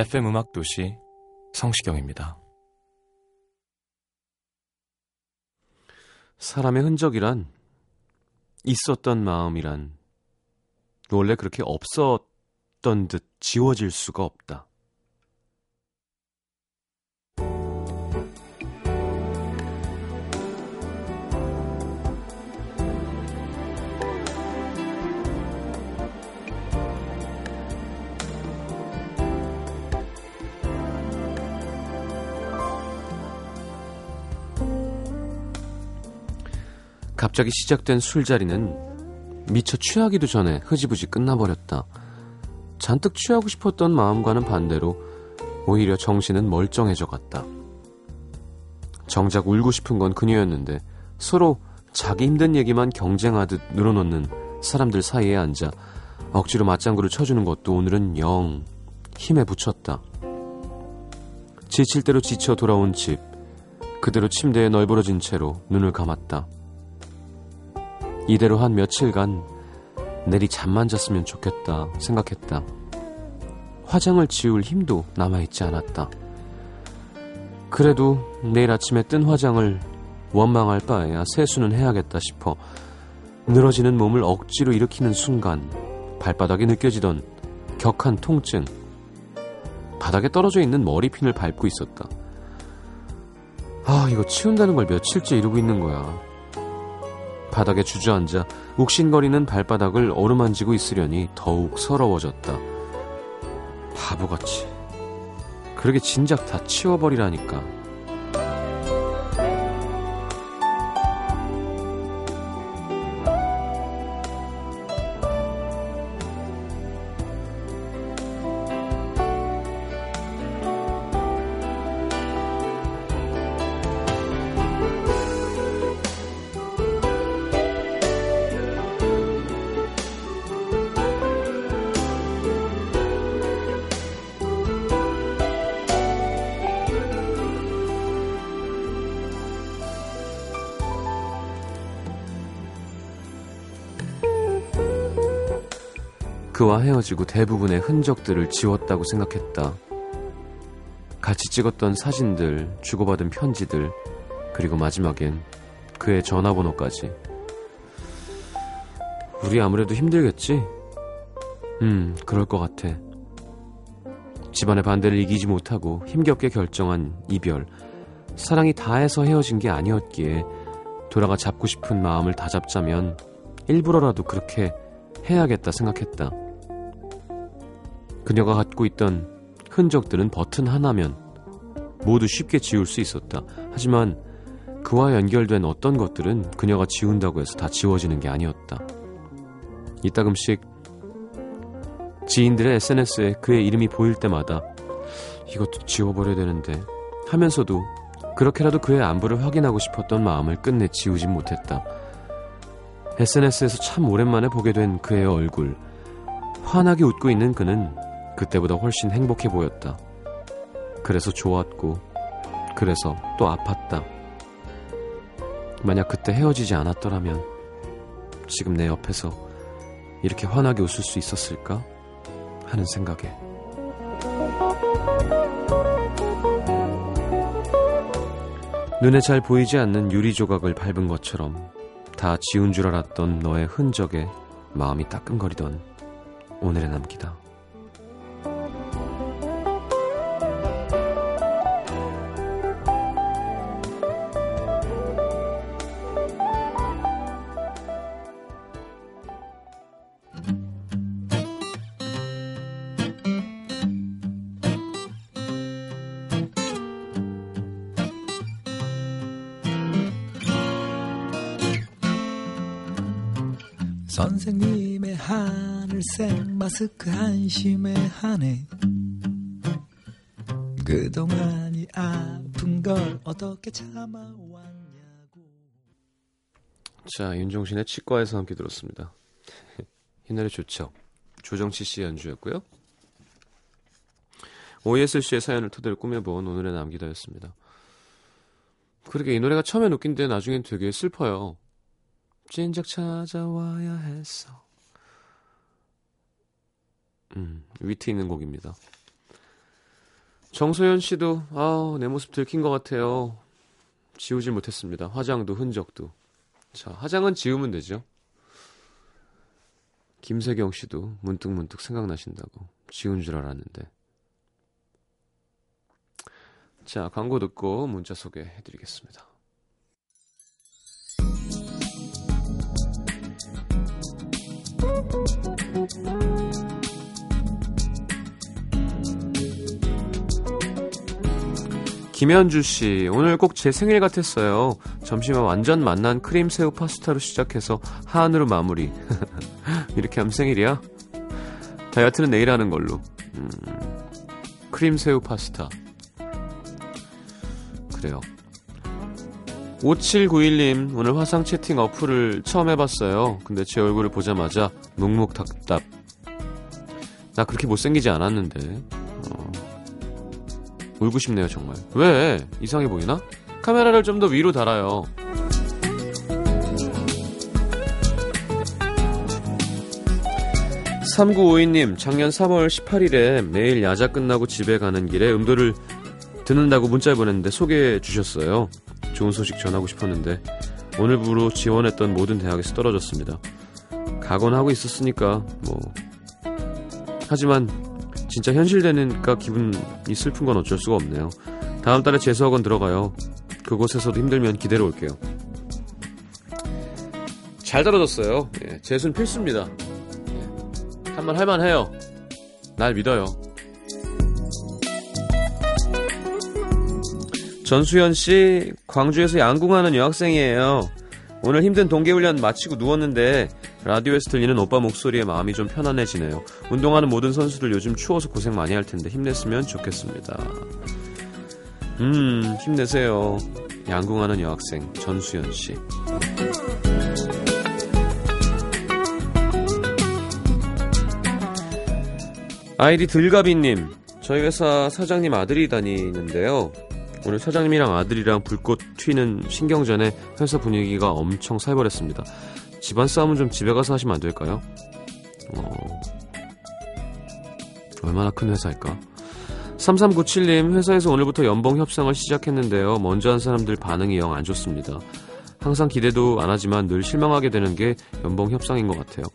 FM 음악 도시 성시경입니다. 사람의 흔적이란 있었던 마음이란 원래 그렇게 없었던 듯 지워질 수가 없다. 갑자기 시작된 술자리는 미처 취하기도 전에 흐지부지 끝나버렸다. 잔뜩 취하고 싶었던 마음과는 반대로 오히려 정신은 멀쩡해져 갔다. 정작 울고 싶은 건 그녀였는데 서로 자기 힘든 얘기만 경쟁하듯 늘어놓는 사람들 사이에 앉아 억지로 맞장구를 쳐주는 것도 오늘은 영 힘에 부쳤다. 지칠 대로 지쳐 돌아온 집. 그대로 침대에 널브러진 채로 눈을 감았다. 이대로 한 며칠간 내리 잠만 잤으면 좋겠다 생각했다. 화장을 지울 힘도 남아있지 않았다. 그래도 내일 아침에 뜬 화장을 원망할 바에야 세수는 해야겠다 싶어 늘어지는 몸을 억지로 일으키는 순간 발바닥에 느껴지던 격한 통증 바닥에 떨어져 있는 머리핀을 밟고 있었다. 아 이거 치운다는 걸 며칠째 이러고 있는 거야. 바닥에 주저앉아 욱신거리는 발바닥을 어루만지고 있으려니 더욱 서러워졌다. 바보같이. 그러게 진작 다 치워버리라니까. 그와 헤어지고 대부분의 흔적들을 지웠다고 생각했다. 같이 찍었던 사진들, 주고받은 편지들, 그리고 마지막엔 그의 전화번호까지. 우리 아무래도 힘들겠지? 음, 그럴 것 같아. 집안의 반대를 이기지 못하고 힘겹게 결정한 이별. 사랑이 다해서 헤어진 게 아니었기에 돌아가 잡고 싶은 마음을 다잡자면 일부러라도 그렇게 해야겠다 생각했다. 그녀가 갖고 있던 흔적들은 버튼 하나면 모두 쉽게 지울 수 있었다. 하지만 그와 연결된 어떤 것들은 그녀가 지운다고 해서 다 지워지는 게 아니었다. 이따금씩 지인들의 SNS에 그의 이름이 보일 때마다 이것도 지워버려야 되는데 하면서도 그렇게라도 그의 안부를 확인하고 싶었던 마음을 끝내 지우진 못했다. SNS에서 참 오랜만에 보게 된 그의 얼굴. 환하게 웃고 있는 그는 그때보다 훨씬 행복해 보였다. 그래서 좋았고, 그래서 또 아팠다. 만약 그때 헤어지지 않았더라면 지금 내 옆에서 이렇게 환하게 웃을 수 있었을까? 하는 생각에. 눈에 잘 보이지 않는 유리 조각을 밟은 것처럼 다 지운 줄 알았던 너의 흔적에 마음이 따끔거리던 오늘의 남기다. 마스크 한심해 하네 그동안이 아픈 걸 어떻게 참아왔냐고 자, 윤종신의 치과에서 함께 들었습니다. 이 노래 좋죠. 조정치 씨 연주였고요. OSL 씨의 사연을 토대로 꾸며본 오늘의 남기다였습니다. 그러게 이 노래가 처음엔 웃긴데 나중엔 되게 슬퍼요. 진작 찾아와야 했어. 음, 위트 있는 곡입니다. 정소연 씨도 아우 내 모습 들킨 것 같아요. 지우질 못했습니다. 화장도 흔적도. 자, 화장은 지우면 되죠. 김세경 씨도 문득문득 생각나신다고 지운 줄 알았는데. 자, 광고 듣고 문자 소개해드리겠습니다. 김현주 씨, 오늘 꼭 제 생일 같았어요. 점심에 완전 맛난 크림 새우 파스타로 시작해서 한으로 마무리. 이렇게 하면 생일이야? 다이어트는 내일 하는 걸로. 음, 크림 새우 파스타. 그래요. 5791님, 오늘 화상 채팅 어플을 처음 해봤어요. 근데 제 얼굴을 보자마자 묵묵답답. 나 그렇게 못생기지 않았는데. 어, 울고 싶네요, 정말. 왜? 이상해 보이나? 카메라를 좀 더 위로 달아요. (3952님) 작년 (3월 18일에) 매일 야자 끝나고 집에 가는 길에 음도를 듣는다고 문자 보냈는데 소개해 주셨어요 좋은 소식 전하고 싶었는데 오늘부로 지원했던 모든 대학에서 떨어졌습니다 각오하고 있었으니까 뭐 하지만 진짜 현실되니까 기분이 슬픈 건 어쩔 수가 없네요. 다음 달에 재수학원 들어가요. 그곳에서도 힘들면 기대로 올게요. 잘 떨어졌어요. 예, 재수는 필수입니다. 예, 한번 할만해요. 날 믿어요. 전수현 씨, 광주에서 양궁하는 여학생이에요. 오늘 힘든 동계훈련 마치고 누웠는데 라디오에서 들리는 오빠 목소리에 마음이 좀 편안해지네요. 운동하는 모든 선수들 요즘 추워서 고생 많이 할 텐데 힘냈으면 좋겠습니다. 음, 힘내세요. 양궁하는 여학생 전수연 씨. 아이디 들가비님, 저희 회사 사장님 아들이 다니는데요. 오늘 사장님이랑 아들이랑 불꽃 튀는 신경전에 회사 분위기가 엄청 살벌했습니다. 집안 싸움은 좀 집에 가서 하시면 안 될까요? 어... 얼마나 큰 회사일까? 3397님, 회사에서 오늘부터 연봉 협상을 시작했는데요. 먼저 한 사람들 반응이 영 안 좋습니다. 항상 기대도 안 하지만 늘 실망하게 되는 게 연봉 협상인 것 같아요.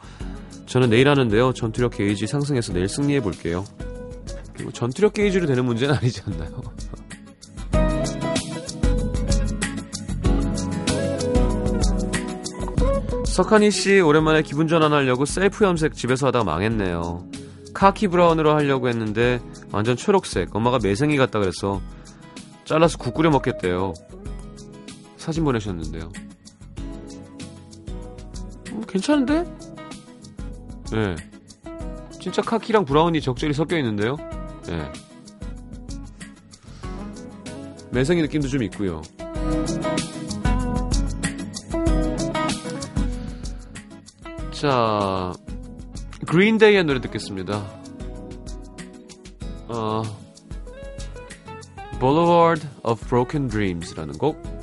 저는 내일 하는데요. 전투력 게이지 상승해서 내일 승리해 볼게요. 전투력 게이지로 되는 문제는 아니지 않나요? 석한이 씨 오랜만에 기분 전환하려고 셀프 염색 집에서 하다가 망했네요. 카키 브라운으로 하려고 했는데 완전 초록색. 엄마가 매생이 같다 그래서 잘라서 국 끓여 먹겠대요. 사진 보내셨는데요. 음, 괜찮은데? 네. 진짜 카키랑 브라운이 적절히 섞여 있는데요. 네. 매생이 느낌도 좀 있고요. 자, 그린데이의 노래 듣겠습니다. 어, Boulevard of Broken Dreams라는 곡.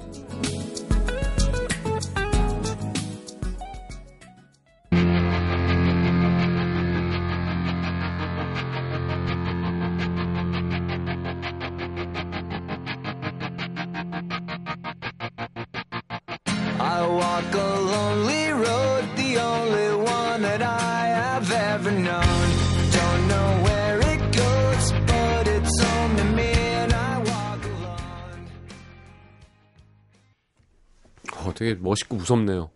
무섭네요.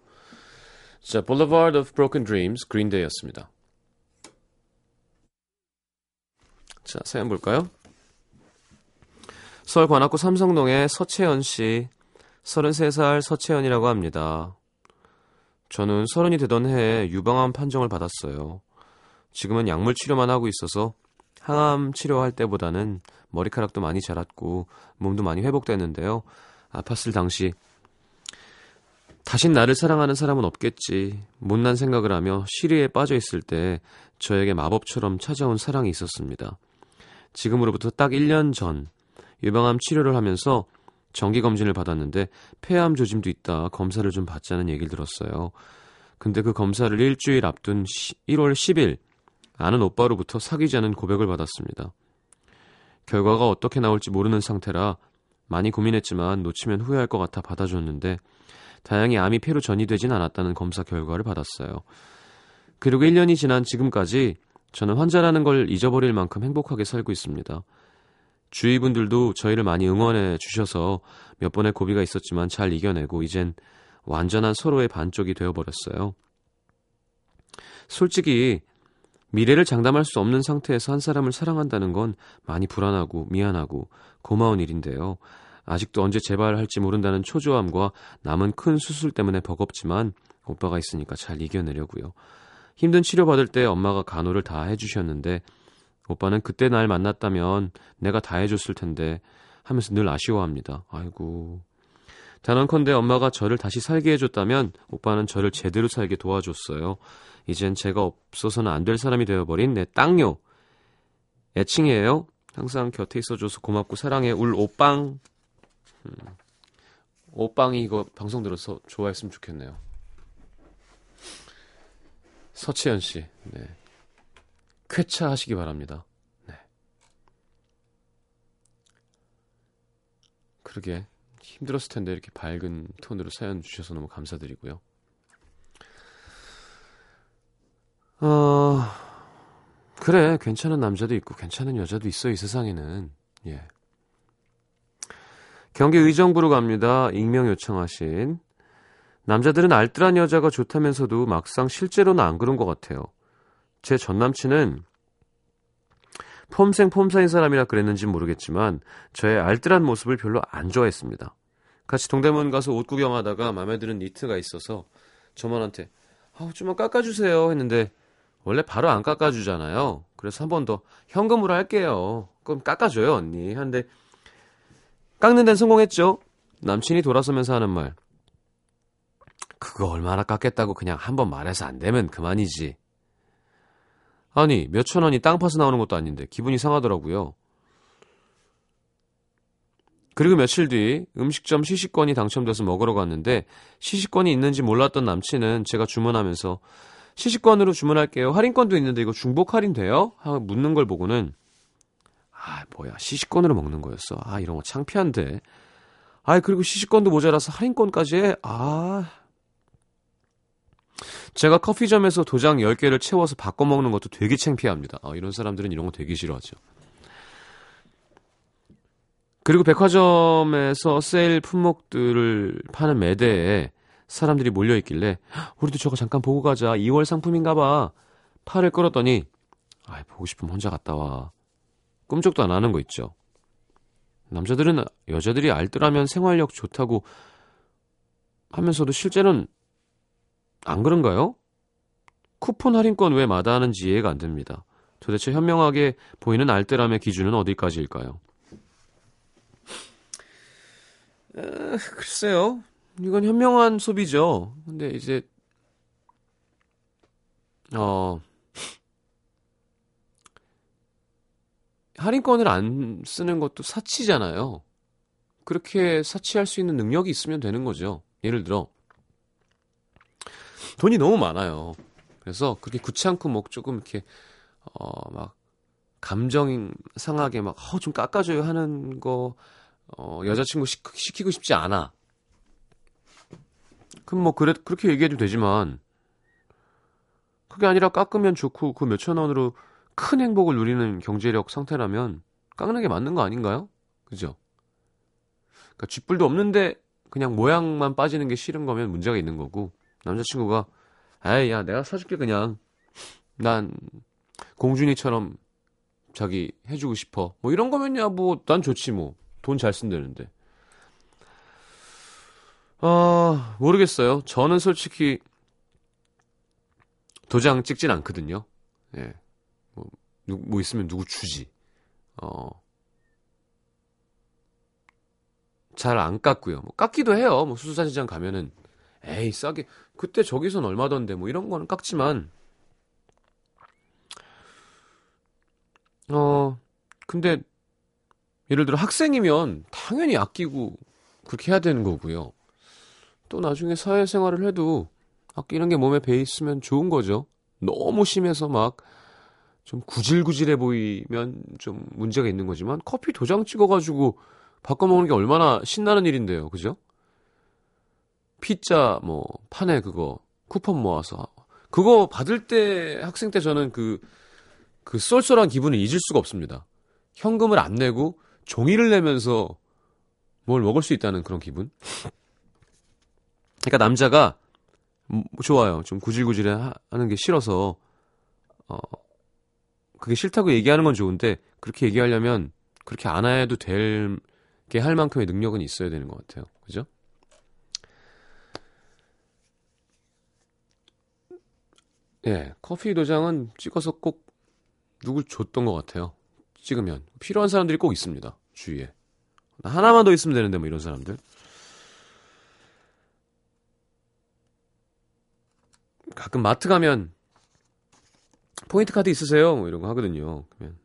자, Boulevard of Broken Dreams, 그린데이였습니다. 자, 사연 볼까요? 서울 관악구 삼성동의 서채연 씨, 33살 서채연이라고 합니다. 저는 서른이 되던 해에 유방암 판정을 받았어요. 지금은 약물 치료만 하고 있어서 항암 치료할 때보다는 머리카락도 많이 자랐고 몸도 많이 회복됐는데요. 아팠을 당시 다신 나를 사랑하는 사람은 없겠지. 못난 생각을 하며 시리에 빠져 있을 때 저에게 마법처럼 찾아온 사랑이 있었습니다. 지금으로부터 딱 1년 전 유방암 치료를 하면서 정기 검진을 받았는데 폐암 조짐도 있다. 검사를 좀 받자는 얘기를 들었어요. 근데 그 검사를 일주일 앞둔 1월 10일 아는 오빠로부터 사귀자는 고백을 받았습니다. 결과가 어떻게 나올지 모르는 상태라 많이 고민했지만 놓치면 후회할 것 같아 받아줬는데 다행히 암이 폐로 전이되진 않았다는 검사 결과를 받았어요. 그리고 1년이 지난 지금까지 저는 환자라는 걸 잊어버릴 만큼 행복하게 살고 있습니다. 주위 분들도 저희를 많이 응원해 주셔서 몇 번의 고비가 있었지만 잘 이겨내고 이젠 완전한 서로의 반쪽이 되어버렸어요. 솔직히 미래를 장담할 수 없는 상태에서 한 사람을 사랑한다는 건 많이 불안하고 미안하고 고마운 일인데요. 아직도 언제 재발할지 모른다는 초조함과 남은 큰 수술 때문에 버겁지만 오빠가 있으니까 잘 이겨내려고요. 힘든 치료받을 때 엄마가 간호를 다 해주셨는데 오빠는 그때 날 만났다면 내가 다 해줬을 텐데 하면서 늘 아쉬워합니다. 아이고. 단언컨대 엄마가 저를 다시 살게 해줬다면 오빠는 저를 제대로 살게 도와줬어요. 이젠 제가 없어서는 안 될 사람이 되어버린 내 땅요. 애칭이에요. 항상 곁에 있어줘서 고맙고 사랑해. 울 오빵. 음. 오빵이 이거 방송 들어서 좋아했으면 좋겠네요. 서채연 씨. 네. 쾌차하시기 바랍니다. 네. 그러게 힘들었을 텐데 이렇게 밝은 톤으로 사연 주셔서 너무 감사드리고요. 어, 그래 괜찮은 남자도 있고 괜찮은 여자도 있어 이 세상에는 예. 경기 의정부로 갑니다. 익명 요청하신 남자들은 알뜰한 여자가 좋다면서도 막상 실제로는 안 그런 것 같아요. 제 전 남친은 폼생 폼사인 사람이라 그랬는지 모르겠지만 저의 알뜰한 모습을 별로 안 좋아했습니다. 같이 동대문 가서 옷 구경하다가 마음에 드는 니트가 있어서 저만한테 아, 좀만 깎아주세요 했는데 원래 바로 안 깎아주잖아요. 그래서 한 번 더 현금으로 할게요. 그럼 깎아줘요 언니. 한데 깎는 데는 성공했죠. 남친이 돌아서면서 하는 말. 그거 얼마나 깎겠다고 그냥 한 번 말해서 안 되면 그만이지. 아니, 몇천 원이 땅 파서 나오는 것도 아닌데 기분이 상하더라고요. 그리고 며칠 뒤 음식점 시식권이 당첨돼서 먹으러 갔는데 시식권이 있는지 몰랐던 남친은 제가 주문하면서 시식권으로 주문할게요. 할인권도 있는데 이거 중복 할인돼요? 하고 묻는 걸 보고는 아 뭐야 시식권으로 먹는 거였어. 아 이런 거 창피한데. 아 그리고 시식권도 모자라서 할인권까지 해. 아 제가 커피점에서 도장 10개를 채워서 바꿔 먹는 것도 되게 창피합니다. 아, 이런 사람들은 이런 거 되게 싫어하죠. 그리고 백화점에서 세일 품목들을 파는 매대에 사람들이 몰려있길래 우리도 저거 잠깐 보고 가자. 2월 상품인가 봐. 팔을 끌었더니 아, 보고 싶으면 혼자 갔다 와. 꿈쩍도 안 하는 거 있죠. 남자들은 여자들이 알뜰하면 생활력 좋다고 하면서도 실제는 안 그런가요? 쿠폰 할인권 왜 마다하는지 이해가 안 됩니다. 도대체 현명하게 보이는 알뜰함의 기준은 어디까지일까요? 에, 글쎄요. 이건 현명한 소비죠. 근데 이제 어 할인권을 안 쓰는 것도 사치잖아요. 그렇게 사치할 수 있는 능력이 있으면 되는 거죠. 예를 들어 돈이 너무 많아요. 그래서 그렇게 굳지 않고 뭐 조금 이렇게 어 막 감정 상하게 막 어 좀 깎아줘요 하는 거 어, 여자친구 시, 시키고 싶지 않아. 그럼 뭐 그래 그렇게 얘기해도 되지만 그게 아니라 깎으면 좋고 그 몇천 원으로 큰 행복을 누리는 경제력 상태라면 깎는 게 맞는 거 아닌가요? 그죠? 그러니까 쥐뿔도 없는데 그냥 모양만 빠지는 게 싫은 거면 문제가 있는 거고 남자친구가 에이 야 내가 사줄게 그냥 난 공준이처럼 자기 해주고 싶어 뭐 이런 거면야 뭐 난 좋지 뭐 돈 잘 쓴다는데 아 모르겠어요 저는 솔직히 도장 찍진 않거든요. 예. 뭐, 누, 뭐 있으면 누구 주지. 어. 잘 안 깎고요. 뭐 깎기도 해요. 뭐 수수사시장 가면은 에이 싸게 그때 저기선 얼마던데 뭐 이런 거는 깎지만 어 근데 예를 들어 학생이면 당연히 아끼고 그렇게 해야 되는 거고요. 또 나중에 사회생활을 해도 아끼는 게 몸에 배 있으면 좋은 거죠. 너무 심해서 막 좀 구질구질해 보이면 좀 문제가 있는 거지만 커피 도장 찍어가지고 바꿔 먹는 게 얼마나 신나는 일인데요, 그죠? 피자 뭐 판에 그거 쿠폰 모아서 그거 받을 때 학생 때 저는 그그 그 쏠쏠한 기분을 잊을 수가 없습니다. 현금을 안 내고 종이를 내면서 뭘 먹을 수 있다는 그런 기분. 그러니까 남자가 뭐 좋아요. 좀 구질구질해 하는 게 싫어서 어 그게 싫다고 얘기하는 건 좋은데 그렇게 얘기하려면 그렇게 안 해도 될 게 할 만큼의 능력은 있어야 되는 것 같아요. 그죠? 예, 커피 도장은 찍어서 꼭 누구 줬던 것 같아요. 찍으면 필요한 사람들이 꼭 있습니다. 주위에 하나만 더 있으면 되는데 뭐 이런 사람들. 가끔 마트 가면 포인트 카드 있으세요? 뭐 이런 거 하거든요. 그러면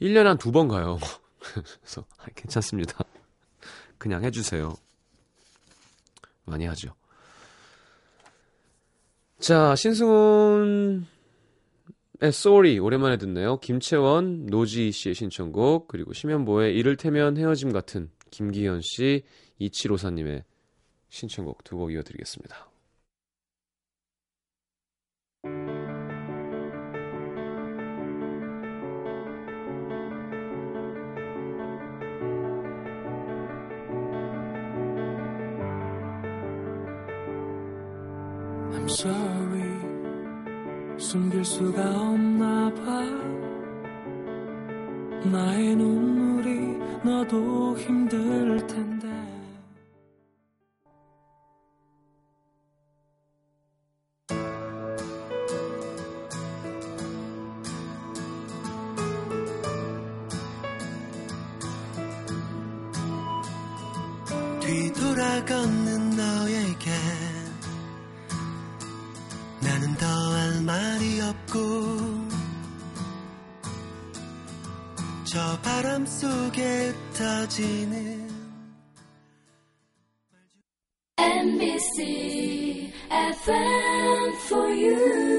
1년에 한 두 번 가요. 그래서 아, 괜찮습니다. 그냥 해주세요. 많이 하죠. 자, 신승훈의 Sorry 오랜만에 듣네요. 김채원, 노지 씨의 신청곡 그리고 심현보의 이를테면 헤어짐 같은 김기현 씨, 이치로사님의 신청곡 두 곡 이어드리겠습니다. I'm sorry. 숨길 수가 없나 봐. 나의 눈물이 너도 힘들 you.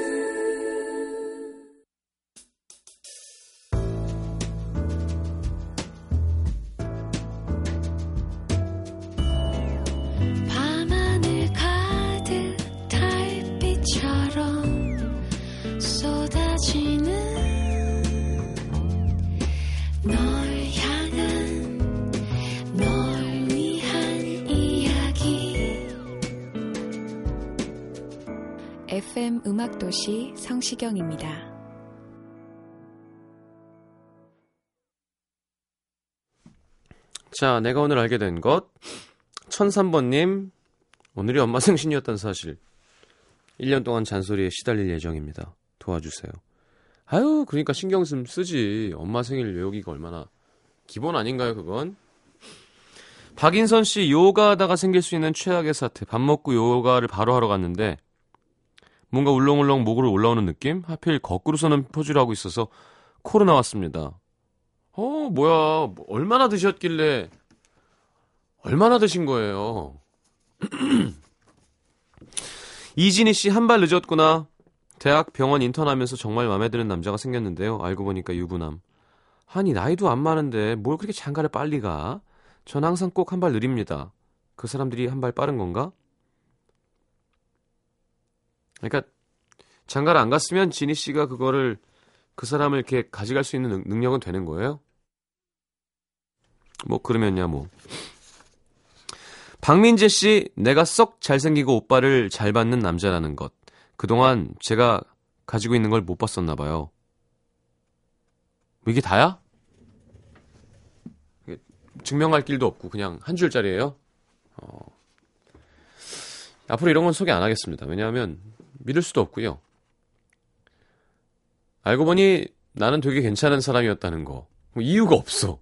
음악도시 성시경입니다. 자, 내가 오늘 알게 된 것. 1003번님, 오늘이 엄마 생신이었던 사실. 1년 동안 잔소리에 시달릴 예정입니다. 도와주세요. 아유, 그러니까 신경 좀 쓰지. 엄마 생일 외우기가 얼마나 기본 아닌가요, 그건? 박인선 씨, 요가하다가 생길 수 있는 최악의 사태. 밥 먹고 요가를 바로 하러 갔는데, 뭔가 울렁울렁 목으로 올라오는 느낌? 하필 거꾸로 서는 포즈를 하고 있어서 코로 나왔습니다. 어, 뭐야. 뭐 얼마나 드셨길래, 얼마나 드신 거예요? 이진희 씨 한 발 늦었구나. 대학 병원 인턴하면서 정말 마음에 드는 남자가 생겼는데요. 알고 보니까 유부남. 아니 나이도 안 많은데 뭘 그렇게 장가를 빨리 가? 전 항상 꼭 한 발 느립니다. 그 사람들이 한 발 빠른 건가? 그러니까 장가를 안 갔으면 진희 씨가 그거를 그 사람을 이렇게 가져갈 수 있는 능- 능력은 되는 거예요? 뭐 그러면야 뭐. 박민재 씨, 내가 썩 잘생기고 오빠를 잘 받는 남자라는 것. 그동안 제가 가지고 있는 걸 못 봤었나 봐요. 뭐 이게 다야? 증명할 길도 없고 그냥 한 줄짜리예요. 어. 앞으로 이런 건 소개 안 하겠습니다. 왜냐하면 믿을 수도 없고요. 알고 보니 나는 되게 괜찮은 사람이었다는 거. 뭐 이유가 없어.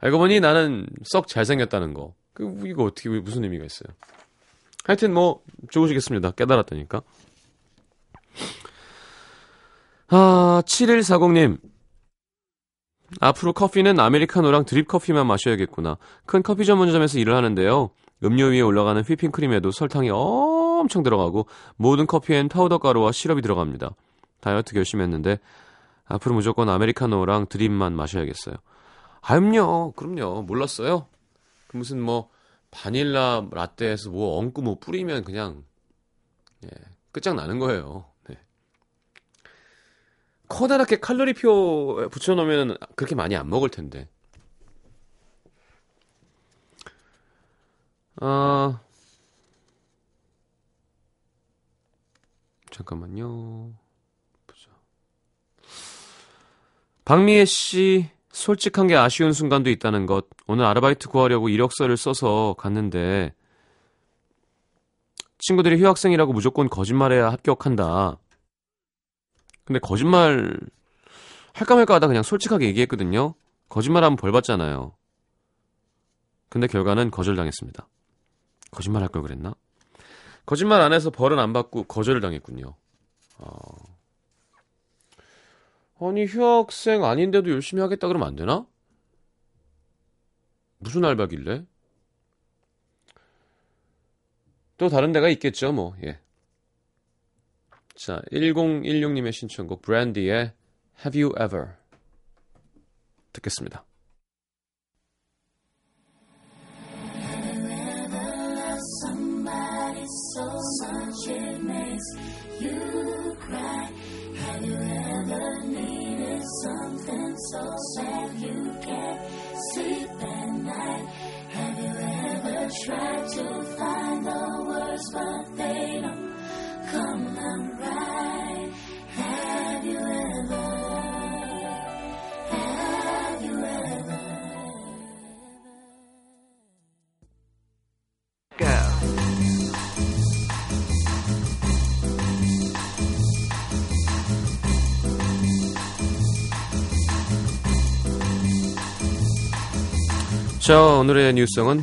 알고 보니 나는 썩 잘생겼다는 거. 그 이거 어떻게 무슨 의미가 있어요? 하여튼 뭐 좋으시겠습니다. 깨달았다니까. 아, 7140님. 앞으로 커피는 아메리카노랑 드립 커피만 마셔야겠구나. 큰 커피 전문점에서 일을 하는데요. 음료 위에 올라가는 휘핑크림에도 설탕이 엄청 들어가고 모든 커피엔 파우더 가루와 시럽이 들어갑니다. 다이어트 결심했는데 앞으로 무조건 아메리카노랑 드립만 마셔야겠어요. 아유 그럼요. 몰랐어요. 그 무슨 뭐 바닐라 라떼에서 뭐 얹고 뭐 뿌리면 그냥 예, 끝장나는 거예요. 네. 커다랗게 칼로리표 붙여놓으면 그렇게 많이 안 먹을 텐데. 아, 잠깐만요. 보자. 박미애 씨, 솔직한 게 아쉬운 순간도 있다는 것. 오늘 아르바이트 구하려고 이력서를 써서 갔는데, 친구들이 휴학생이라고 무조건 거짓말해야 합격한다. 근데 거짓말 할까 말까 하다 그냥 솔직하게 얘기했거든요. 거짓말하면 벌 받잖아요. 근데 결과는 거절당했습니다. 거짓말 할 걸 그랬나? 거짓말 안 해서 벌은 안 받고 거절을 당했군요. 어... 아니 휴학생 아닌데도 열심히 하겠다 그러면 안 되나? 무슨 알바길래? 또 다른 데가 있겠죠, 뭐. 예. 자, 1016님의 신청곡 브랜디의 Have You Ever 듣겠습니다. so sad you can't sleep at night. Have you ever tried to find the words, but they 자, 오늘의 뉴스성은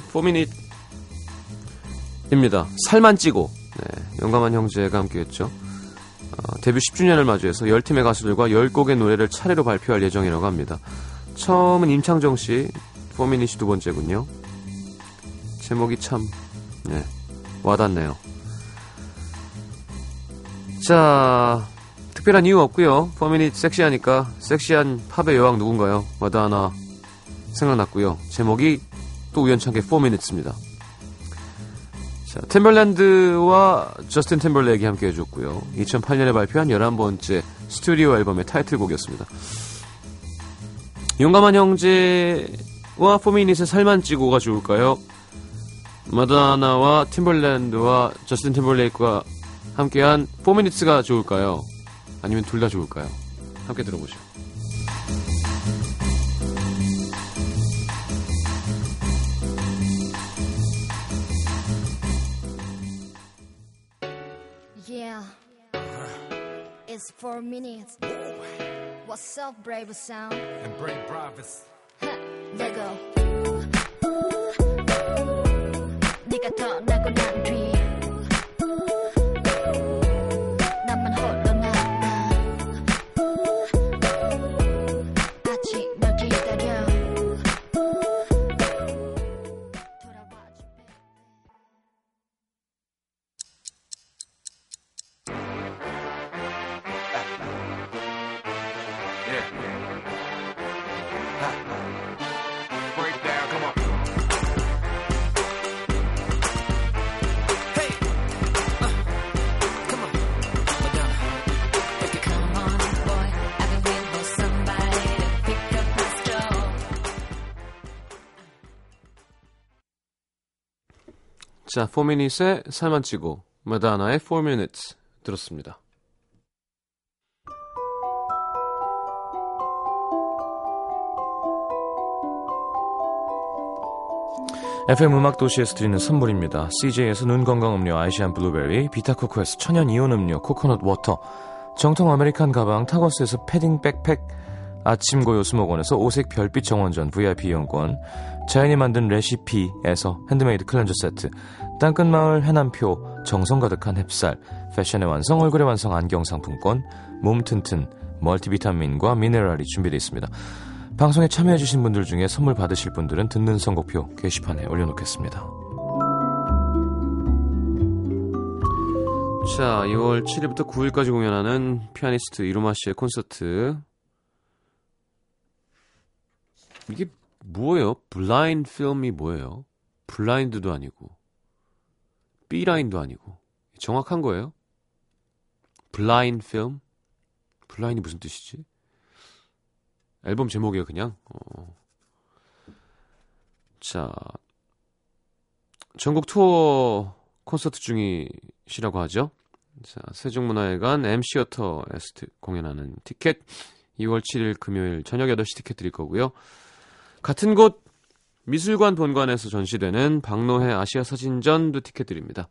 4미닛입니다. 살만 찌고 네, 영감한 형제가 함께했죠. 어, 데뷔 10주년을 맞이해서 10팀의 가수들과 10곡의 노래를 차례로 발표할 예정이라고 합니다. 처음은 임창정 씨, 4미닛이 두 번째군요. 제목이 참 네, 와닿네요. 자, 특별한 이유 없고요. 4미닛 섹시하니까 섹시한 팝의 여왕 누군가요? 마다하나 생각났고요. 제목이 또 우연찮게 4minutes입니다. 자, 템벌랜드와 저스틴 템벌레이기 함께 해줬고요. 2008년에 발표한 11번째 스튜디오 앨범의 타이틀곡이었습니다. 용감한 형제와 4minutes의 살만 찌고가 좋을까요? 마다나와 팀벌랜드와 저스틴 템벌레이크가 함께한 4minutes가 좋을까요? 아니면 둘 다 좋을까요? 함께 들어보죠. minutes. What's up, brave sound? and brave bravest. 내가 네가 떠나고 난 뒤 나 자, 포미닛의 살만 찌고 마돈나의 4 Minutes 들었습니다. FM 음악 도시에서 드리는 선물입니다. CJ에서 눈 건강 음료 아이시안 블루베리, 비타코코에서 천연 이온 음료 코코넛 워터, 정통 아메리칸 가방 타거스에서 패딩 백팩 아침고요수목원에서 오색 별빛 정원전 VIP 이용권 자연이 만든 레시피에서 핸드메이드 클렌저 세트 땅끝마을 해남표 정성 가득한 햅쌀 패션의 완성 얼굴의 완성 안경 상품권 몸 튼튼 멀티비타민과 미네랄이 준비되어 있습니다. 방송에 참여해주신 분들 중에 선물 받으실 분들은 듣는 선곡표 게시판에 올려놓겠습니다. 자, 2월 7일부터 9일까지 공연하는 피아니스트 이루마 씨의 콘서트. 이게 뭐예요? 블라인드 필름이 뭐예요? 블라인드도 아니고 B라인도 아니고 정확한 거예요? 블라인드 필름? 블라인이 무슨 뜻이지? 앨범 제목이에요, 그냥. 어. 자, 전국 투어 콘서트 중이시라고 하죠. 자, 세종문화회관 M시어터에서 티- 공연하는 티켓 2월 7일 금요일 저녁 8시 티켓 드릴 거고요. 같은 곳 미술관 본관에서 전시되는 박노해 아시아 사진전도 티켓 드립니다.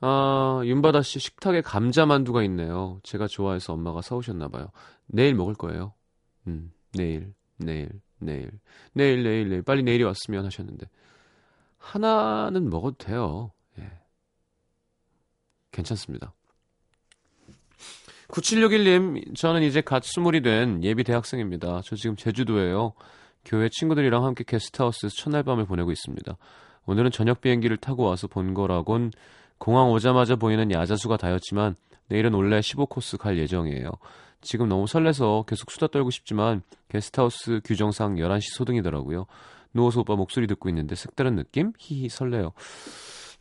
아, 윤바다 씨 식탁에 감자 만두가 있네요. 제가 좋아해서 엄마가 사오셨나 봐요. 내일 먹을 거예요. 음, 내일, 내일, 내일, 내일, 내일, 내일. 빨리 내일이 왔으면 하셨는데 하나는 먹어도 돼요. 예. 괜찮습니다. 9761님, 저는 이제 갓 스물이 된 예비 대학생입니다. 저 지금 제주도에요. 교회 친구들이랑 함께 게스트하우스에서 첫날 밤을 보내고 있습니다. 오늘은 저녁 비행기를 타고 와서 본 거라곤 공항 오자마자 보이는 야자수가 다였지만 내일은 원래 15코스 갈 예정이에요. 지금 너무 설레서 계속 수다 떨고 싶지만 게스트하우스 규정상 11시 소등이더라고요. 누워서 오빠 목소리 듣고 있는데 색다른 느낌? 히히 설레요.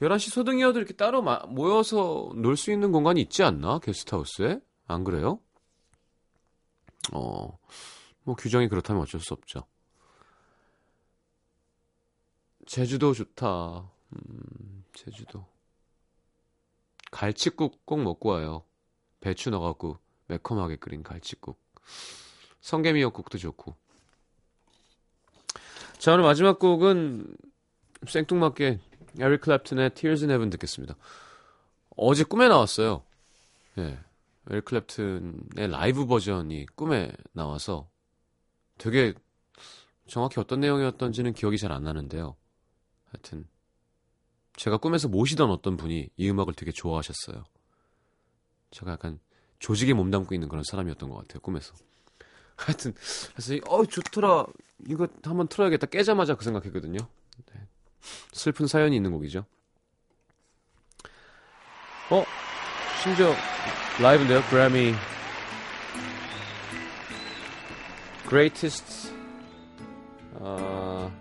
11시 소등이어도 이렇게 따로 마- 모여서 놀 수 있는 공간이 있지 않나? 게스트하우스에? 안 그래요? 어, 뭐 규정이 그렇다면 어쩔 수 없죠. 제주도 좋다. 음, 제주도. 갈치국 꼭 먹고 와요. 배추 넣어갖고 매콤하게 끓인 갈치국. 성게미역국도 좋고. 자, 오늘 마지막 곡은 생뚱맞게 에릭 클랩튼의 Tears in Heaven 듣겠습니다. 어제 꿈에 나왔어요. 예. 에릭 클랩튼의 라이브 버전이 꿈에 나와서 되게 정확히 어떤 내용이었던지는 기억이 잘 안 나는데요. 하여튼 제가 꿈에서 모시던 어떤 분이 이 음악을 되게 좋아하셨어요. 제가 약간 조직에 몸담고 있는 그런 사람이었던 것 같아요. 꿈에서. 하여튼 그래서 이- 어 좋더라 이거 한번 틀어야겠다 깨자마자 그 생각했거든요. 네. 슬픈 사연이 있는 곡이죠. 어 심지어 라이브인데요. 그래미 Greatest 아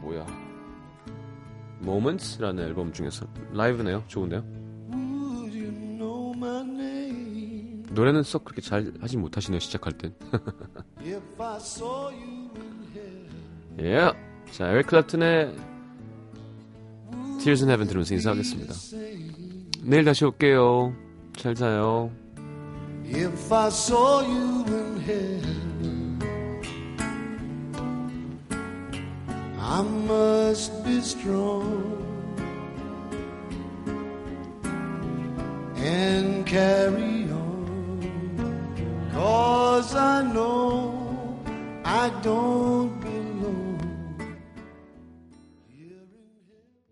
뭐야 Moments라는 앨범 중에서 라이브네요. 좋은데요. 노래는 썩 그렇게 잘 하진 못하시네요. 시작할 땐. heaven? 예. 자, 에릭 클랩튼의 Tears in Heaven 들으면서 인사하겠습니다. 내일 다시 올게요. 잘 자요. If I saw you in heaven, I must be strong and carry on. Cause I know I don't